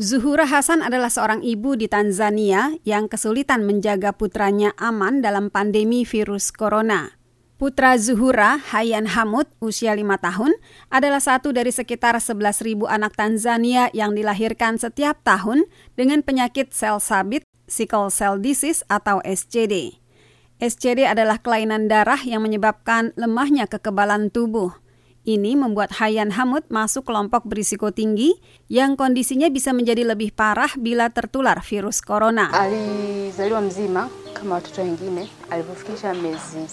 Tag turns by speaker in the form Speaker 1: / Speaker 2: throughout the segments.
Speaker 1: Zuhura Hasan adalah seorang ibu di Tanzania yang kesulitan menjaga putranya aman dalam pandemi virus corona. Putra Zuhura, Hayan Hamud, usia lima tahun, adalah satu dari sekitar 11.000 anak Tanzania yang dilahirkan setiap tahun dengan penyakit sel sabit, sickle cell disease atau SCD. SCD adalah kelainan darah yang menyebabkan lemahnya kekebalan tubuh. Ini membuat Hayan Hamud masuk kelompok berisiko tinggi yang kondisinya bisa menjadi lebih parah bila tertular virus corona.
Speaker 2: Alizaliwa mzima kama watoto wengine alivyofikisha miezi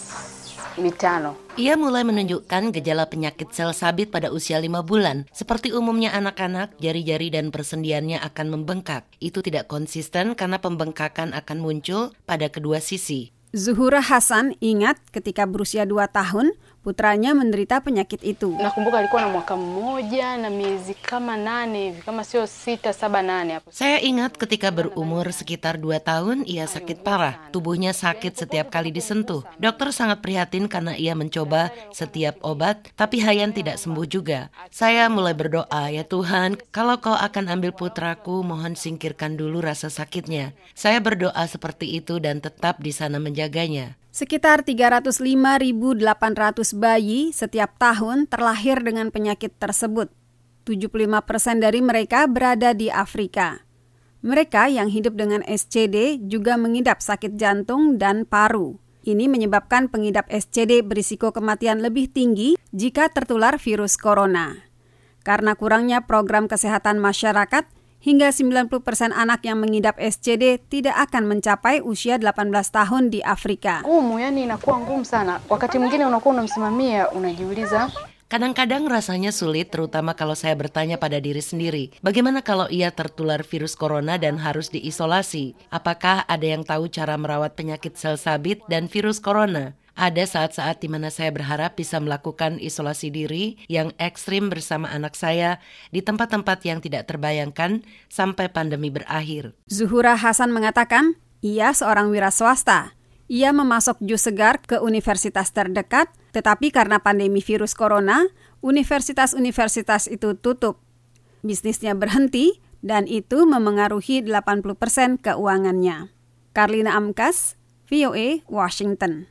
Speaker 2: mitano.
Speaker 3: Ia mulai menunjukkan gejala penyakit sel sabit pada usia lima bulan. Seperti umumnya anak-anak, jari-jari dan persendiannya akan membengkak. Itu tidak konsisten karena pembengkakan akan muncul pada kedua sisi.
Speaker 1: Zuhura Hasan ingat ketika berusia 2 tahun, putranya menderita penyakit itu.
Speaker 2: Nakumbuka alikuwa na mwaka mmoja na miezi kama nane hivi, kama sio sita saba nane hapo.
Speaker 3: Saya ingat ketika berumur sekitar 2 tahun, ia sakit parah. Tubuhnya sakit setiap kali disentuh. Dokter sangat prihatin karena ia mencoba setiap obat, tapi Hayan tidak sembuh juga. Saya mulai berdoa, ya Tuhan, kalau kau akan ambil putraku, mohon singkirkan dulu rasa sakitnya. Saya berdoa seperti itu dan tetap di sana menjaga menjaganya.
Speaker 1: Sekitar 305.800 bayi setiap tahun terlahir dengan penyakit tersebut. 75 persen dari mereka berada di Afrika. Mereka yang hidup dengan SCD juga mengidap sakit jantung dan paru. Ini menyebabkan pengidap SCD berisiko kematian lebih tinggi jika tertular virus corona. Karena kurangnya program kesehatan masyarakat, hingga 90% anak yang mengidap SCD tidak akan mencapai usia 18 tahun di Afrika.
Speaker 2: Ngumu, yani inakuwa ngumu sana. Wakati mwingine unakuwa unamsimamia, unajiuliza
Speaker 3: Kadang-kadang rasanya sulit, terutama kalau saya bertanya pada diri sendiri, bagaimana kalau ia tertular virus corona dan harus diisolasi? Apakah ada yang tahu cara merawat penyakit sel sabit dan virus corona? Ada saat-saat di mana saya berharap bisa melakukan isolasi diri yang ekstrim bersama anak saya di tempat-tempat yang tidak terbayangkan sampai pandemi berakhir.
Speaker 1: Zuhura Hasan mengatakan, ia seorang wira swasta. Ia memasok jus segar ke universitas terdekat, tetapi karena pandemi virus corona, universitas-universitas itu tutup. Bisnisnya berhenti dan itu memengaruhi 80% keuangannya. Karlina Amkas, VOA, Washington.